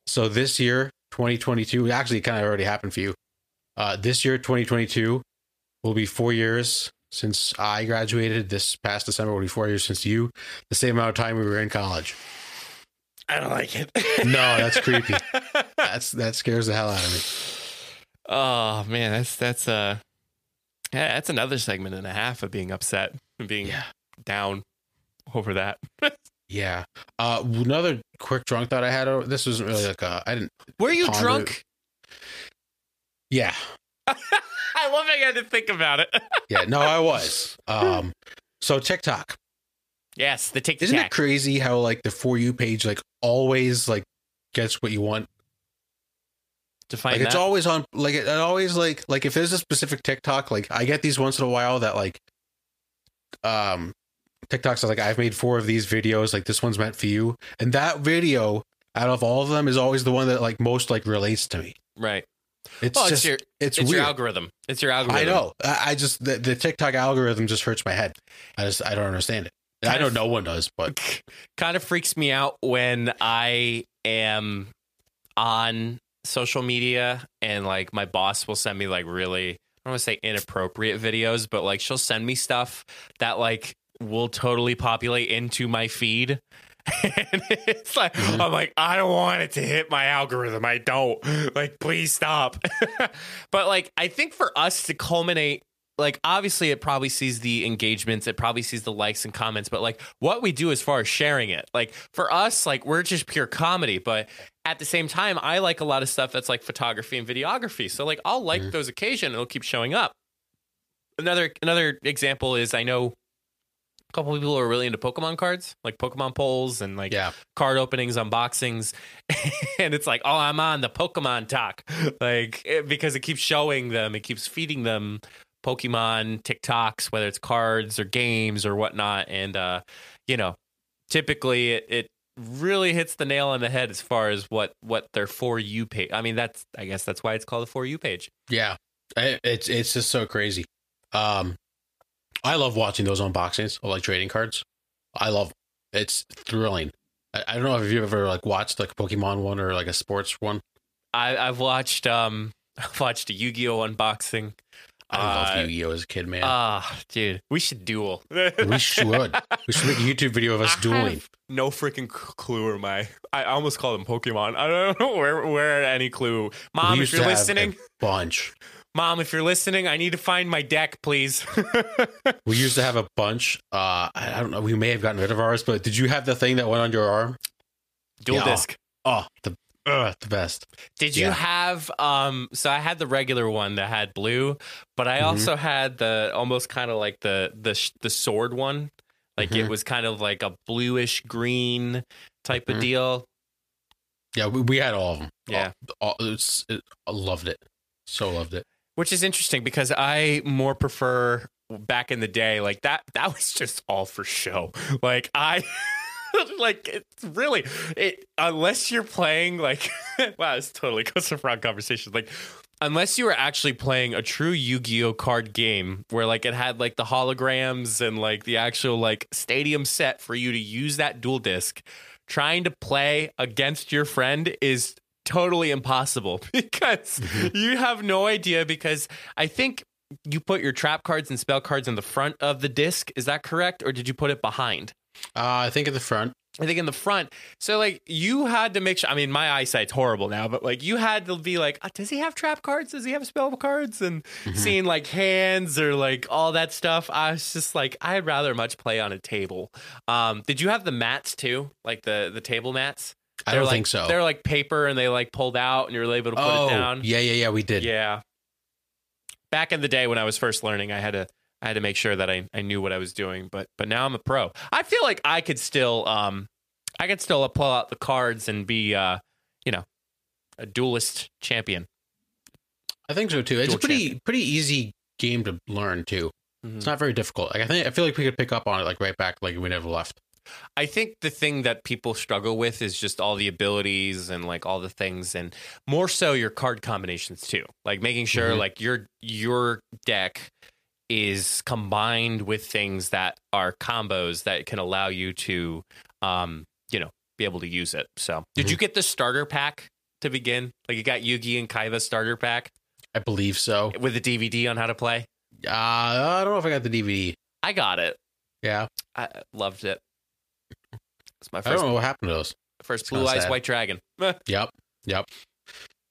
A: So this year, 2022, actually, kind of already happened for you. Uh, this year, 2022, will be four years since I graduated. This past December will be four years since you. The same amount of time we were in college.
B: I don't like it.
A: No, that's creepy. That's that scares the hell out of me.
B: oh man, that's that's uh, yeah, that's another segment and a half of being upset and being
A: Yeah.
B: down over that.
A: Yeah. Uh, another quick drunk thought I had. oh, This wasn't really like a. I didn't.
B: Were you
A: Ponder-
B: drunk?
A: Yeah.
B: I love how you had to think about it.
A: Yeah. No, I was. Um. So TikTok.
B: yes, the TikTok.
A: Isn't it crazy how like the for you page like always like gets what you want?
B: Define
A: Like it's always on. Like it, it always like like if there's a specific TikTok, like I get these once in a while that like, um, TikToks are like I've made four of these videos. Like this one's meant for you, and that video out of all of them is always the one that like most like relates to me.
B: right.
A: It's
B: Well, it's
A: just
B: your
A: it's,
B: it's your algorithm. It's your algorithm.
A: I know. I, just the, the TikTok algorithm just hurts my head. I just I don't understand it. And I know
B: of-
A: no one does, but
B: kind of freaks me out when I am on social media and like my boss will send me like really I don't want to say inappropriate videos, but like she'll send me stuff that like will totally populate into my feed. and it's like
A: Mhm.
B: I'm like I don't want it to hit my algorithm. I don't. Like please stop. but like I think for us to culminate like obviously it probably sees the engagements it probably sees the likes and comments but like what we do as far as sharing it like for us like we're just pure comedy but at the same time i like a lot of stuff that's like photography and videography so like i'll like
A: Mhm.
B: those occasion it'll keep showing up another another example is i know couple people who are really into pokemon cards like pokemon polls and like
A: yeah,
B: card openings, unboxings, and it's like, oh, I'm on the Pokemon talk, like it- because it keeps showing them, it keeps feeding them Pokemon TikToks, whether it's cards or games or whatnot, and uh, you know, typically it, it really hits the nail on the head as far as what what their for you page. I mean, that's I guess that's why it's called a for you page.
A: yeah. It's it's just so crazy. Um, I love watching those unboxings of like trading cards. I love it's thrilling. I, I don't know if you've ever like watched like a Pokemon one or like a sports one.
B: I, I've watched um I've watched a Yu Gi Oh unboxing.
A: I
B: Uh,
A: love Yu Gi Oh as a kid, man.
B: Ah, dude, we should duel.
A: we should. We should make a YouTube video of us
B: I
A: dueling.
B: no freaking clue where my I almost called them Pokemon. I don't know where where any clue. Mom, if you're listening,
A: bunch.
B: Mom, if you're listening, I need to find my deck, please.
A: We used to have a bunch. Uh, I don't know. We may have gotten rid of ours, but did you have the thing that went on your arm?
B: Dual
A: Yeah.
B: disc.
A: Oh, the uh, the best.
B: Did you have um so I had the regular one that had blue, but I
A: Mhm.
B: also had the almost kind of like the the the sword one. Like it
A: Mhm.
B: was kind of like a bluish green type of
A: Mhm.
B: deal.
A: Yeah, we, we had all of them.
B: Yeah.
A: all, all- it's, it, I loved it. So loved it.
B: Which is interesting because I more prefer back in the day, like that that was just all for show. Like I like it's really it unless you're playing like wow, it's totally goes for wrong conversations. Like unless you were actually playing a true Yu-Gi-Oh card game where like it had like the holograms and like the actual like stadium set for you to use that duel disk, trying to play against your friend is totally impossible because you have no idea because I think you put your trap cards and spell cards in the front of the disc. Is that correct? Or did you put it behind?
A: Uh, I think in the front.
B: I think in the front. So like you had to make sure. I mean, my eyesight's horrible now, but like you had to be like, "Uh, does he have trap cards? Does he have spell cards? And seeing like hands or like all that stuff. I was just like, I'd rather much play on a table. Um, did you have the mats too? Like the the table mats?
A: I don't
B: like,
A: think so.
B: They're like paper and they like pulled out and you're able to put
A: oh,
B: it down.
A: yeah, yeah, yeah. We did.
B: Yeah. Back in the day when I was first learning, I had to I had to make sure that I, I knew what I was doing. But but now I'm a pro. I feel like I could still um I could still pull out the cards and be uh you know a duelist champion.
A: I think so too. It's
B: Dual
A: a pretty
B: champion.
A: pretty easy game to learn too.
B: Mhm.
A: It's not very difficult. Like I think I feel like we could pick up on it like right back like we never left.
B: I think the thing that people struggle with is just all the abilities and like all the things and more so your card combinations too. Like making sure
A: Mhm.
B: like your your deck is combined with things that are combos that can allow you to um you know be able to use it. So, did you get the starter pack to begin? Like you got Yugi and Kaiba starter pack
A: I believe so.
B: with a DVD on how to play?
A: Uh, I don't know if I got the DVD.
B: I got it.
A: Yeah,
B: I loved it. It's my
A: I
B: first
A: don't know what happened to those.
B: first Blue Eyes
A: sad.
B: White Dragon.
A: Yep, yep.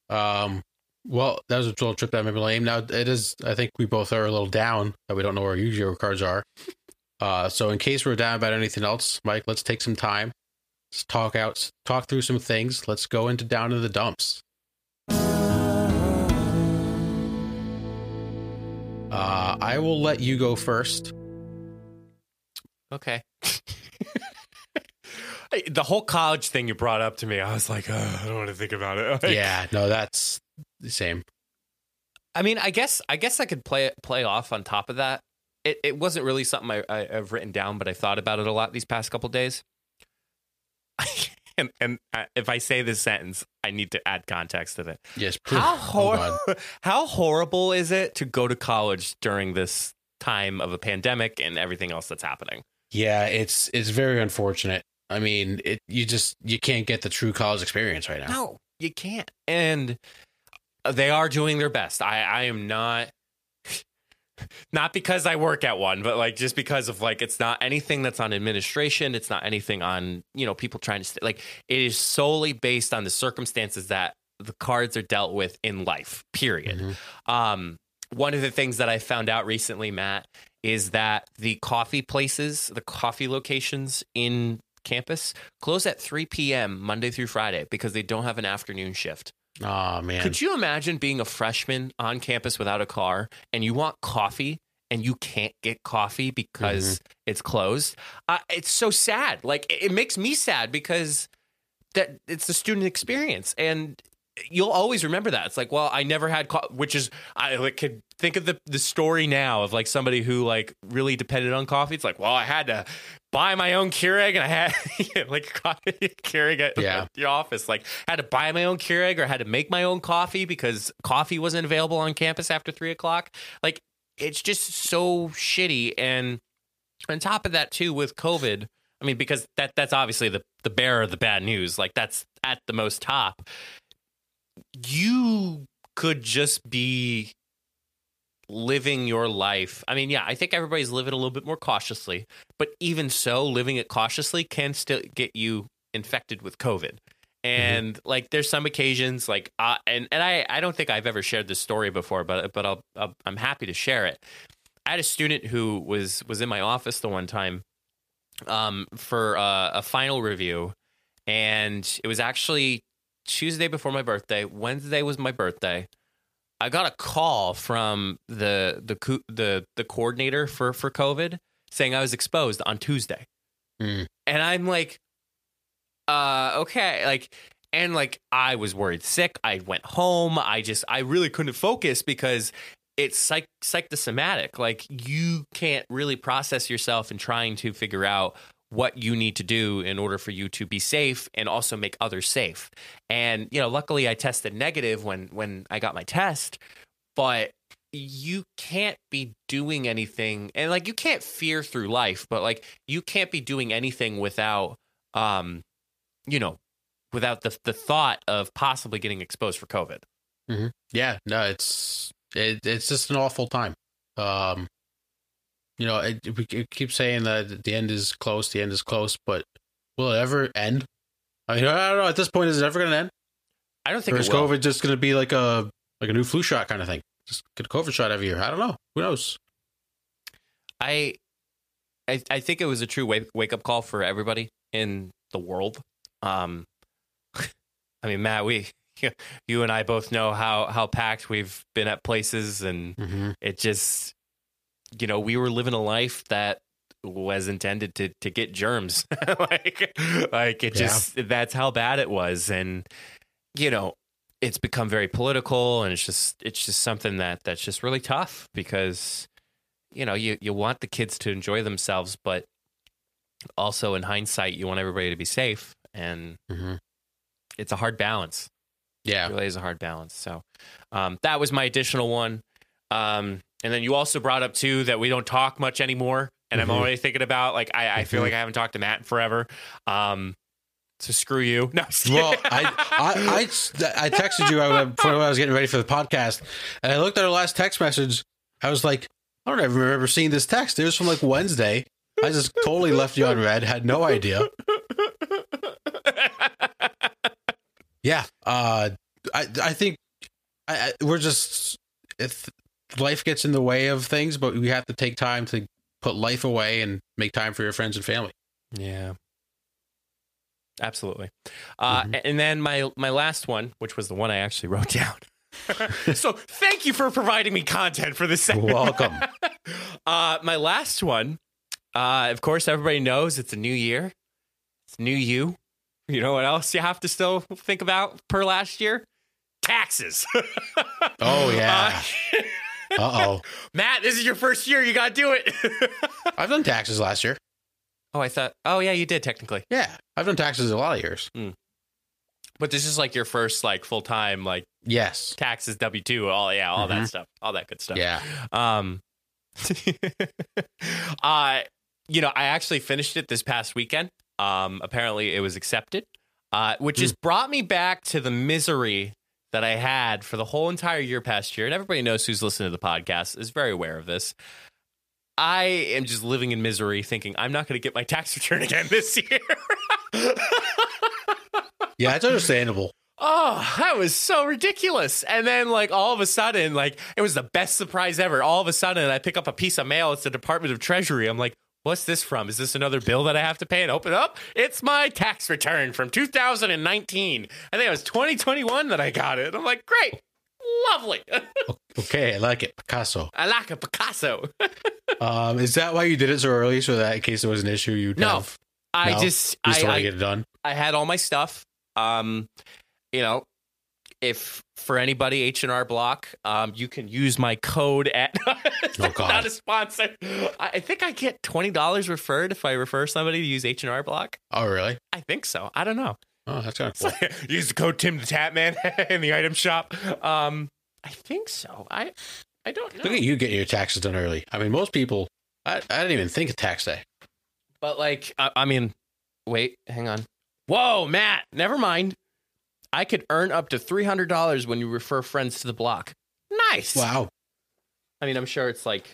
A: Um, well, that was a little trip down memory lane. Now it is. I think we both are a little down that we don't know where Yu-Gi-Oh cards are. Uh, so in case we're down about anything else, Mike, let's take some time. Let's talk out, talk through some things. Let's go into down in the dumps. Uh, I will let you go first.
B: Okay. Hey, the whole college thing you brought up to me, I was like, "Ugh, I don't want to think about it. Like,
A: yeah, no, that's the same.
B: I mean, I guess I guess I could play play off on top of that. It it wasn't really something I, I, I've written down, but I thought about it a lot these past couple days. and and uh, if I say this sentence, I need to add context to it.
A: Yes.
B: How hor-
A: God.
B: how horrible is it to go to college during this time of a pandemic and everything else that's happening?
A: Yeah, it's it's very unfortunate. I mean, it you just you can't get the true college experience right now.
B: No, you can't. And they are doing their best. I, I am not not because I work at one, but like just because of like it's not anything that's on administration. It's not anything on, you know, people trying to stay like it is solely based on the circumstances that the cards are dealt with in life, period.
A: Mhm.
B: Um, one of the things that I found out recently, Matt, is that the coffee places, the coffee locations in campus close at 3 p.m. Monday through Friday because they don't have an afternoon shift.
A: Oh man.
B: Could you imagine being a freshman on campus without a car and you want coffee and you can't get coffee because it's closed? Uh, it's so sad. Like it, it makes me sad because that it's the student experience and you'll always remember that. It's like, well, I never had co-, which is I like could think of the the story now of like somebody who like really depended on coffee. It's like, well, I had to buy my own Keurig and I had like coffee Keurig at,
A: Yeah.
B: the office. Like had to buy my own Keurig or had to make my own coffee because coffee wasn't available on campus after three o'clock. Like it's just so shitty. And on top of that, too, with COVID, I mean, because that that's obviously the the bearer of the bad news. Like that's at the most top. You could just be living your life. I mean, yeah, I think everybody's living a little bit more cautiously, but even so, living it cautiously can still get you infected with COVID. And like, there's some occasions, like, uh, and and I I don't think I've ever shared this story before, but but I'll, I'll I'm happy to share it. I had a student who was was in my office the one time um, for uh, a final review, and it was actually Tuesday before my birthday. Wednesday was my birthday. I got a call from the the the the coordinator for for COVID saying I was exposed on Tuesday,
A: Hmm.
B: and I'm like, uh, okay, like. And like I was worried sick. I went home. I just I really couldn't focus because it's psych psychosomatic. Like you can't really process yourself in trying to figure out what you need to do in order for you to be safe and also make others safe. And you know, luckily I tested negative when when I got my test, but you can't be doing anything and like you can't fear through life, but like you can't be doing anything without um you know, without the the thought of possibly getting exposed for COVID.
A: Yeah, no, it's it, it's just an awful time. Um, you know, it, we keep saying that the end is close, the end is close, but will it ever end? I mean, I don't know. At this point, is it ever going to end?
B: I don't think
A: Or is. COVID just going to be like a like a new flu shot kind of thing? Just get a COVID shot every year. I don't know. Who knows?
B: I, I, I think it was a true wake wake up call for everybody in the world. Um, I mean, Matt, we, you and I both know how how packed we've been at places, and
A: Mm-hmm.
B: it just, you know, we were living a life that was intended to to get germs, like, like it
A: Yeah.
B: just that's how bad it was, and you know. It's become very political, and it's just it's just something that that's just really tough because you know you you want the kids to enjoy themselves but also in hindsight you want everybody to be safe and
A: Mm-hmm.
B: it's a hard balance
A: Yeah.
B: it really is a hard balance so um, that was my additional one um, and then you also brought up too that we don't talk much anymore and
A: Mhm.
B: i'm already thinking about like i, I feel
A: Mhm.
B: like i haven't talked to matt in forever um, so screw you no I'm just kidding.
A: Well, I, I, I, I texted you when I was getting ready for the podcast, and I looked at our last text message. I was like, I don't ever remember seeing this text. It was from like Wednesday. I just totally left you on read. Had no idea. Yeah. Uh, I, I think I, I, we're just if life gets in the way of things, but we have to take time to put life away and make time for your friends and family.
B: Yeah. Absolutely. Uh,
A: Mhm.
B: And then my my last one, which was the one I actually wrote down. so thank you for providing me content for this segment.
A: Welcome.
B: uh, my last one, uh, of course, everybody knows it's a new year. It's new you. You know what else you have to still think about per last year? Taxes.
A: Oh, yeah.
B: Uh,
A: oh.
B: Matt, this is your first year. You got to do it.
A: I've done taxes last year.
B: oh, I thought, oh, yeah, you did technically.
A: Yeah, I've done taxes a lot of years.
B: But this is like your first like full time like
A: Yes.
B: taxes W two, all yeah, all that
A: Mhm.
B: stuff, all that good stuff.
A: Yeah.
B: Um, uh, you know, I actually finished it this past weekend. Um, apparently it was accepted, uh, which has brought me back to the misery that I had for the whole entire year past year. And everybody knows who's listening to the podcast is very aware of this. I am just living in misery, thinking I'm not going to get my tax return again this year.
A: Yeah, it's understandable.
B: Oh, that was so ridiculous. And then, like, all of a sudden, like, it was the best surprise ever. All of a sudden, I pick up a piece of mail. It's the Department of Treasury. I'm like, what's this from? Is this another bill that I have to pay? And open up. It's my tax return from 2019. I think it was 2021 that I got it. I'm like, great. Lovely.
A: Okay, I like it. Picasso.
B: I like a Picasso.
A: Um, is that why you did it so early? So that in case there was an issue, you'd
B: No.
A: have,
B: I
A: No?
B: just,
A: you
B: I,
A: want
B: I,
A: to get it done.
B: I had all my stuff. Um, you know, if for anybody H and R Block, um, you can use my code at.
A: Oh.
B: Not a sponsor. I think I get twenty dollars referred if I refer somebody to use H and R Block.
A: Oh, really?
B: I think so. I don't know.
A: Oh, that's kind of cool.
B: use the code Tim the Tatman in the item shop. Um, I think so. I I don't know.
A: Look at you getting your taxes done early. I mean, most people, I, I didn't even think of tax day.
B: But like, I, I mean, wait, hang on. Whoa, Matt, never mind. I could earn up to three hundred dollars when you refer friends to the block. Nice.
A: Wow.
B: I mean, I'm sure it's like,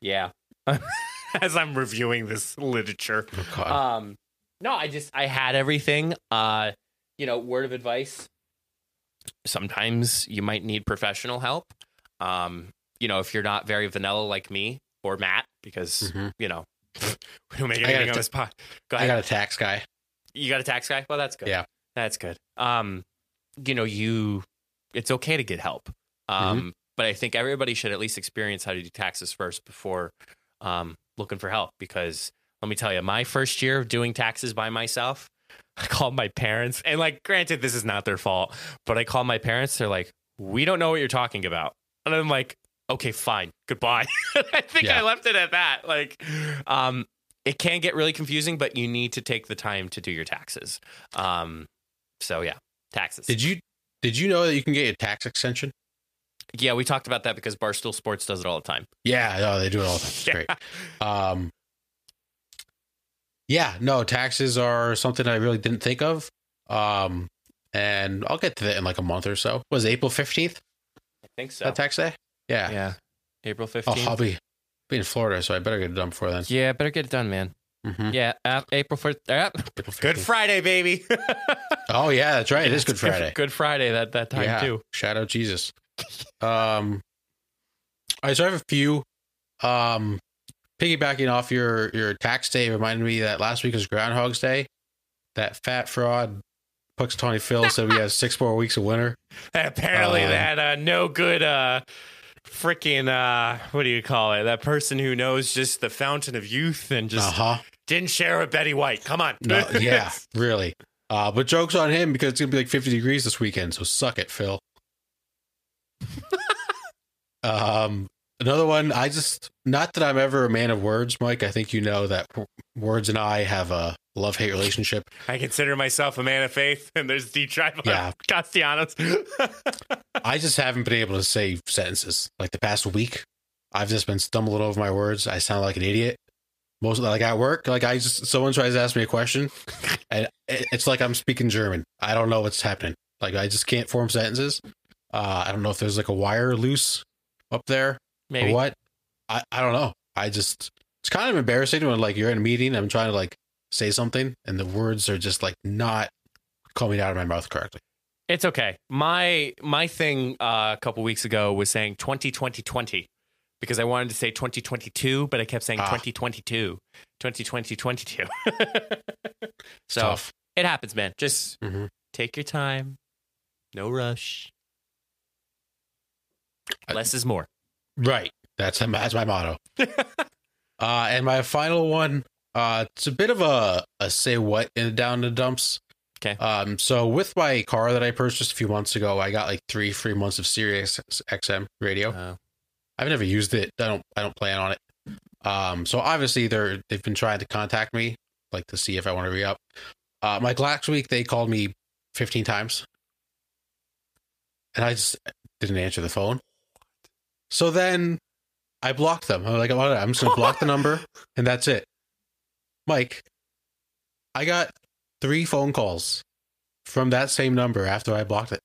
B: yeah. As I'm reviewing this literature,
A: Oh,
B: um, no, I just I had everything. Uh, you know, word of advice. Sometimes you might need professional help. Um, you know, if you're not very vanilla like me or Matt, because
A: Mhm.
B: you know we don't make
A: I got
B: anything on
A: t-
B: this pod. Go ahead.
A: I got a tax guy.
B: you got a tax guy? Well, that's good.
A: Yeah.
B: That's good. Um, you know, you it's okay to get help. Um, but I think everybody should at least experience how to do taxes first before um looking for help because let me tell you, my first year of doing taxes by myself, I called my parents and like granted this is not their fault, but I called my parents, they're like, "We don't know what you're talking about." And I'm like, "Okay, fine. Goodbye." I think
A: Yeah.
B: I left it at that. Like um it can get really confusing, but you need to take the time to do your taxes. Um so yeah, taxes.
A: Did you did you know that you can get a tax extension?
B: yeah, we talked about that because Barstool Sports does it all the time.
A: Yeah, no, they do it all the time. It's great. Um, yeah, no, taxes are something I really didn't think of. Um, and I'll get to that in like a month or so. Was it April fifteenth
B: I think so.
A: that tax day? Yeah.
B: yeah. April fifteenth.
A: Oh,
B: 15th.
A: I'll be be in Florida, so I better get it done before then.
B: yeah, better get it done, man.
A: Mhm.
B: Yeah, uh, April first. Uh,
A: April
B: Good Friday, baby.
A: Oh yeah, that's right. It is Good Friday.
B: Good Friday that that time
A: yeah.
B: too.
A: Shout out Jesus. Um, all right, so I have a few. Um, piggybacking off your your tax day reminded me that last week was Groundhog's Day. That fat fraud, Punxsutawney Phil said we have six more weeks of winter.
B: Apparently,
A: Um,
B: that uh, no good, uh, freaking, uh, what do you call it? That person who knows just the fountain of youth and just
A: Uh
B: just
A: huh.
B: didn't share with Betty White. Come on.
A: No, yeah, really. Uh, but jokes on him because it's gonna be like 50 degrees this weekend. So suck it, Phil. um, another one. I just not that I'm ever a man of words, Mike. I think you know that words and I have a love hate relationship.
B: I consider myself a man of faith, and there's D Tribe
A: Yeah.
B: Castellanos.
A: I just haven't been able to say sentences like the past week. I've just been stumbling over my words. I sound like an idiot. Most like at work, like I just someone tries to ask me a question, and it's like I'm speaking German. I don't know what's happening. Like I just can't form sentences. Uh, I don't know if there's like a wire loose up there
B: Maybe.
A: what. I, I don't know. I just it's kind of embarrassing when like you're in a meeting. I'm trying to like say something and the words are just like not coming out of my mouth correctly.
B: It's okay. My my thing uh, a couple weeks ago was saying 2020 20 because I wanted to say 2022, but I kept saying
A: Ah.
B: 2022, 2020 22. so
A: Tough.
B: it happens, man. Just
A: Mhm.
B: take your time. No rush.
A: I-
B: Less is more.
A: Right. That's that's my motto. uh, and my final one, uh, it's a bit of a, a say what in down the dumps.
B: Okay.
A: Um, so with my car that I purchased a few months ago, I got like three free months of Sirius XM radio.
B: Uh,
A: I've never used it. I don't. I don't plan on it. Um, so obviously they're they've been trying to contact me, like to see if I want to re up. Uh, like last week they called me 15 times, and I just didn't answer the phone. So then I blocked them. I'm like, I'm just gonna block the number, and that's it. Mike, I got three phone calls from that same number after I blocked it.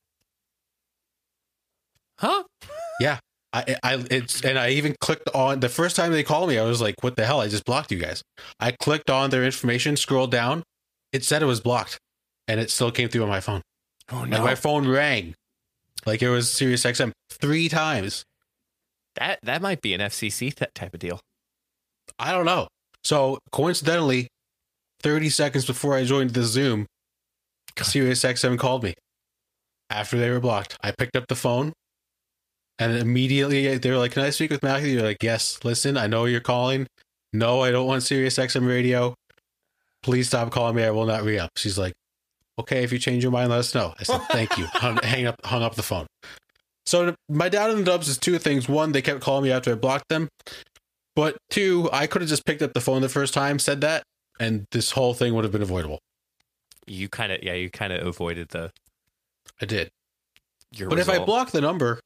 B: huh? Yeah.
A: I, I, it's, and I even clicked on the first time they called me. I was like, "What the hell? I just blocked you guys." I clicked on their information, scrolled down. It said it was blocked, and it still came through on my phone.
B: Oh
A: Like
B: no.
A: my phone rang, like it was Sirius XM three times.
B: That that might be an FCC th- type of deal.
A: I don't know. So coincidentally, thirty seconds before I joined the Zoom,
B: God.
A: Sirius called me after they were blocked. I picked up the phone. And immediately uh, they were like, Can I speak with Matthew? You're like, Yes, listen, I know you're calling. No, I don't want Sirius XM radio. Please stop calling me. I will not re up. She's like, Okay, if you change your mind, let us know. I said, Thank you. hung, hang up, hung up the phone. So my dad in the dubs is two things. One, they kept calling me after I blocked them. But two, I could have just picked up the phone the first time, said that, and this whole thing would have been avoidable.
B: You kind of yeah, you kind of avoided the
A: I did.
B: your
A: But if I block the number,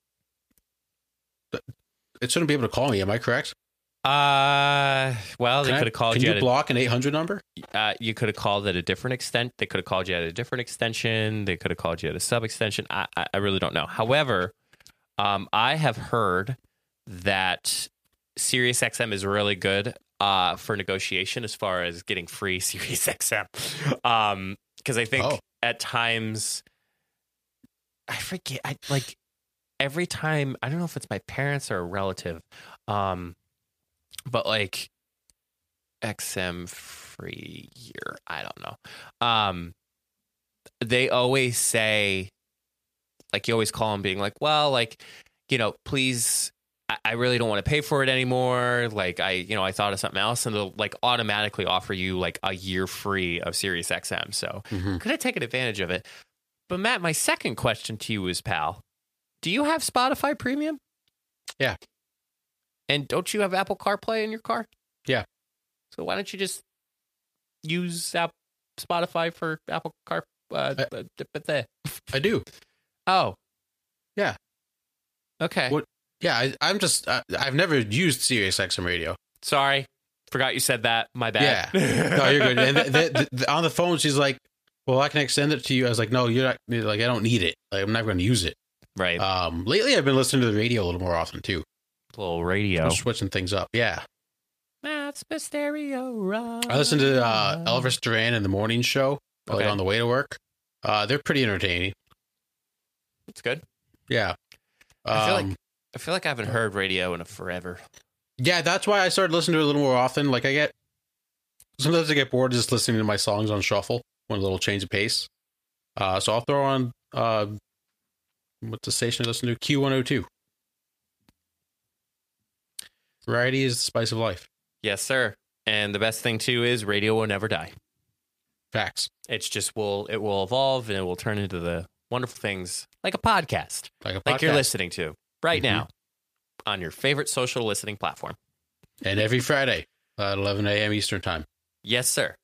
A: it shouldn't be able to call me. Am I correct?
B: Uh, well, they
A: Can I-
B: could have called
A: Can
B: you.
A: block an 800 number?
B: uh, you could have called at a different extent. They could have called you at a different extension. They could have called you at a sub extension. I, I, I really don't know. However, um, I have heard that SiriusXM is really good uh, for negotiation as far as getting free SiriusXM. Um, because I think
A: Oh.
B: at times, I forget. I like every time. I don't know if it's my parents or a relative. Um, but like XM free year. I don't know. Um, they always say, like, you always call them being like, well, like, you know, please, I, I really don't want to pay for it anymore. Like, I, you know, I thought of something else, and they'll like automatically offer you like a year free of Sirius XM. So
A: Mm-hmm.
B: could have taken advantage of it. But Matt, my second question to you is, pal, do you have Spotify Premium?
A: Yeah.
B: And don't you have Apple CarPlay in your car?
A: Yeah.
B: So why don't you just use App Spotify for Apple Car? Uh,
A: I-
B: but but
A: I do.
B: Oh
A: Yeah.
B: Okay.
A: What- Yeah, I, I'm just, I, I've never used Sirius XM radio.
B: Sorry, forgot you said that. My bad. Yeah.
A: No, you're good. And the, the, the, on the phone, she's like, well, I can extend it to you. I was like, no, you're not, like, I don't need it. Like, I'm never going to use it.
B: right.
A: Um, lately, I've been listening to the radio a little more often, too.
B: little radio.
A: I'm switching things up. Yeah.
B: Mysterio Run.
A: I listened to uh, Elvis Duran in the morning show, like
B: Okay.
A: on the way to work. Uh, they're pretty entertaining.
B: It's good.
A: Yeah.
B: I feel like-
A: Um,
B: I feel like I haven't heard radio in a forever.
A: yeah, that's why I started listening to it a little more often. Like I get sometimes I get bored just listening to my songs on shuffle, want a little change of pace. Uh, so I'll throw on uh, what's the station I listen to? Q one hundred two. Variety is the spice of life.
B: Yes, sir. And the best thing too is radio will never die.
A: Facts.
B: It's just will it will evolve and it will turn into the wonderful things like a podcast,
A: Like a
B: like you're listening to right
A: Mhm.
B: now on your favorite social listening platform.
A: And every Friday at eleven a.m. Eastern time.
B: Yes, sir.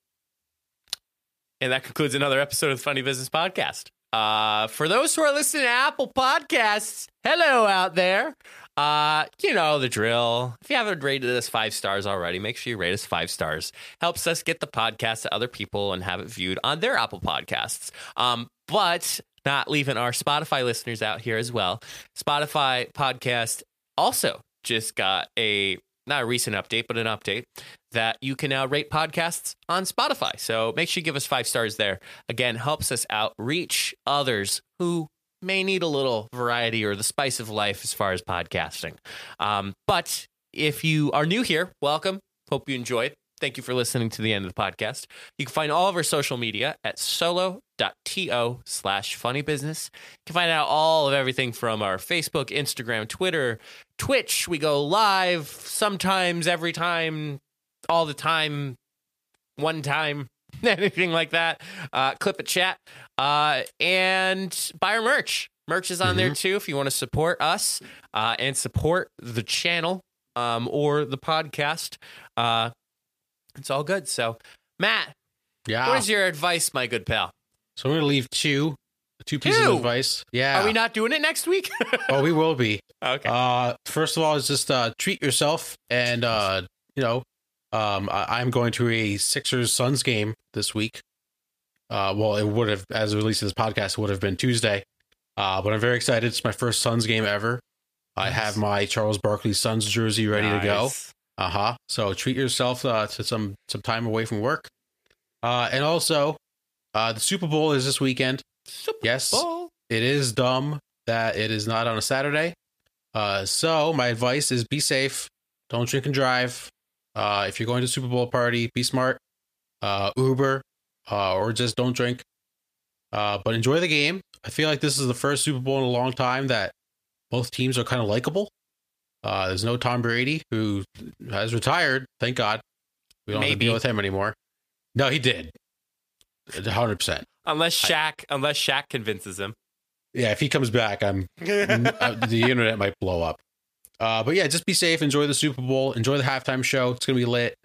B: And that concludes another episode of the Funny Business Podcast. Uh, for those who are listening to Apple Podcasts, hello out there. Uh, you know the drill. If you haven't rated us five stars already, make sure you rate us five stars. Helps us get the podcast to other people and have it viewed on their Apple Podcasts. Um, but not leaving our Spotify listeners out here as well. Spotify podcast also just got a not a recent update, but an update that you can now rate podcasts on Spotify. So make sure you give us five stars there. Again, helps us out reach others who may need a little variety or the spice of life as far as podcasting. Um, but if you are new here, welcome. Hope you enjoyed. Thank you for listening to the end of the podcast. You can find all of our social media at solo.to slash funny business. You can find out all of everything from our Facebook, Instagram, Twitter, Twitch. We go live sometimes, every time, all the time, one time, anything like that. Uh, clip a chat uh, and buy our merch. Merch is on there too if you want to support us uh, and support the channel um, or the podcast. Uh, it's all good. So, Matt,
A: Yeah.
B: what is your advice, my good pal?
A: so we're gonna leave two two pieces
B: Two?
A: of advice. Yeah.
B: Are we not doing it next week?
A: oh, we will be.
B: okay.
A: Uh, first of all, is just uh, treat yourself, and uh, you know, um, I- I'm going to a Sixers Suns game this week. Uh, well, it would have, as the release this podcast, would have been Tuesday. Uh, but I'm very excited. It's my first Suns game ever. I
B: Nice.
A: have my Charles Barkley Suns jersey ready to go. Uh huh. So treat yourself uh, to some some time away from work. Uh, and also, uh, the Super Bowl is this weekend.
B: Super
A: Yes.
B: Bowl.
A: It is dumb that it is not on a Saturday. Uh, so my advice is be safe. Don't drink and drive. Uh, if you're going to a Super Bowl party, be smart. Uh, Uber, uh, or just don't drink. Uh, but enjoy the game. I feel like this is the first Super Bowl in a long time that both teams are kind of likable. Uh, there's no Tom Brady who has retired. Thank God. We don't have to deal with him anymore. No, he did. 100%.
B: Unless Shaq, unless Shaq convinces him.
A: Yeah, if he comes back, I'm uh, the internet might blow up. Uh, but yeah, just be safe. Enjoy the Super Bowl. Enjoy the halftime show. It's gonna be lit.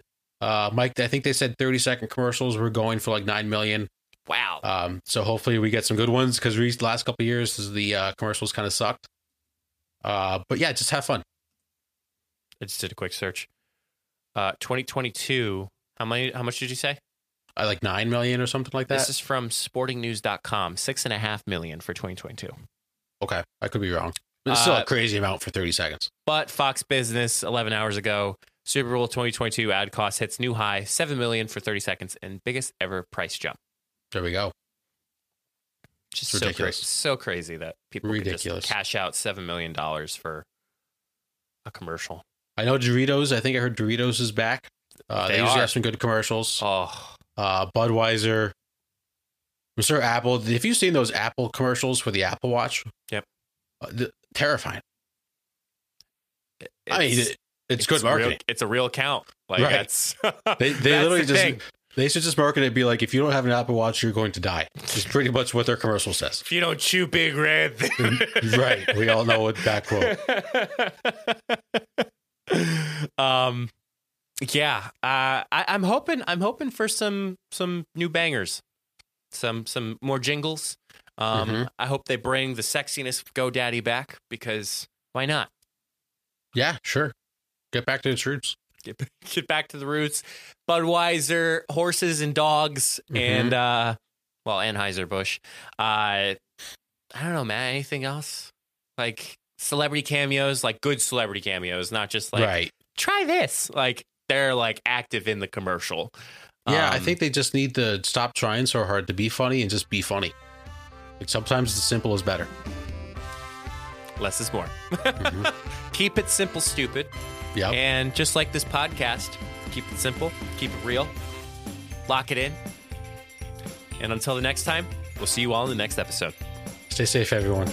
A: Uh, Mike, I think they said 30 second commercials were going for like nine million.
B: wow.
A: Um, so hopefully we get some good ones because the last couple of years the uh, commercials kind of sucked. Uh, but yeah, just have fun.
B: I just did a quick search. Uh, 2022. How many? How much did you say?
A: I like nine million or something like that.
B: This is from SportingNews.com. Six and a half million for 2022.
A: okay, I could be wrong. But it's still
B: Uh,
A: a crazy amount for 30 seconds.
B: But Fox Business 11 hours ago, Super Bowl 2022 ad cost hits new high, 7 million for 30 seconds and biggest ever price jump.
A: There we go.
B: Just
A: It's
B: so
A: ridiculous.
B: cra- so crazy that people could
A: Ridiculous.
B: just cash out 7 million dollars for a commercial.
A: I know Doritos. I think I heard Doritos is back. Uh, they,
B: They
A: usually have some good commercials.
B: Oh,
A: uh, Budweiser, Mr. Apple. Have you seen those Apple commercials for the Apple Watch?
B: Yep.
A: Uh, the, terrifying. I mean,
B: it's-
A: it, it's, good marketing.
B: Real, it's a real account. Like
A: Right.
B: that's
A: They, they
B: that's
A: literally
B: the
A: just
B: thing.
A: they should just market it. Be like, if you don't have an Apple Watch, you're going to die. Is pretty much what their commercial says.
B: If you don't chew big red,
A: right. We all know what that quote.
B: um, yeah. Uh, I, I'm hoping. I'm hoping for some some new bangers, some some more jingles. Um,
A: Mhm.
B: I hope they bring the sexiness of GoDaddy back because why not?
A: Yeah, sure. Get back to its roots.
B: Get get back to the roots. Budweiser, horses and dogs,
A: Mhm.
B: and uh, well, Anheuser Busch. Uh, I don't know, man. Anything else? Like celebrity cameos, like good celebrity cameos, not just like
A: right.
B: try this. Like they're like active in the commercial.
A: Yeah, I
B: Um,
A: think they just need to stop trying so hard to be funny and just be funny. Like sometimes the simple is better.
B: less is more.
A: Mhm.
B: keep it simple, stupid.
A: Yep.
B: And just like this podcast, keep it simple, keep it real, lock it in. And until the next time, we'll see you all in the next episode.
A: Stay safe, everyone.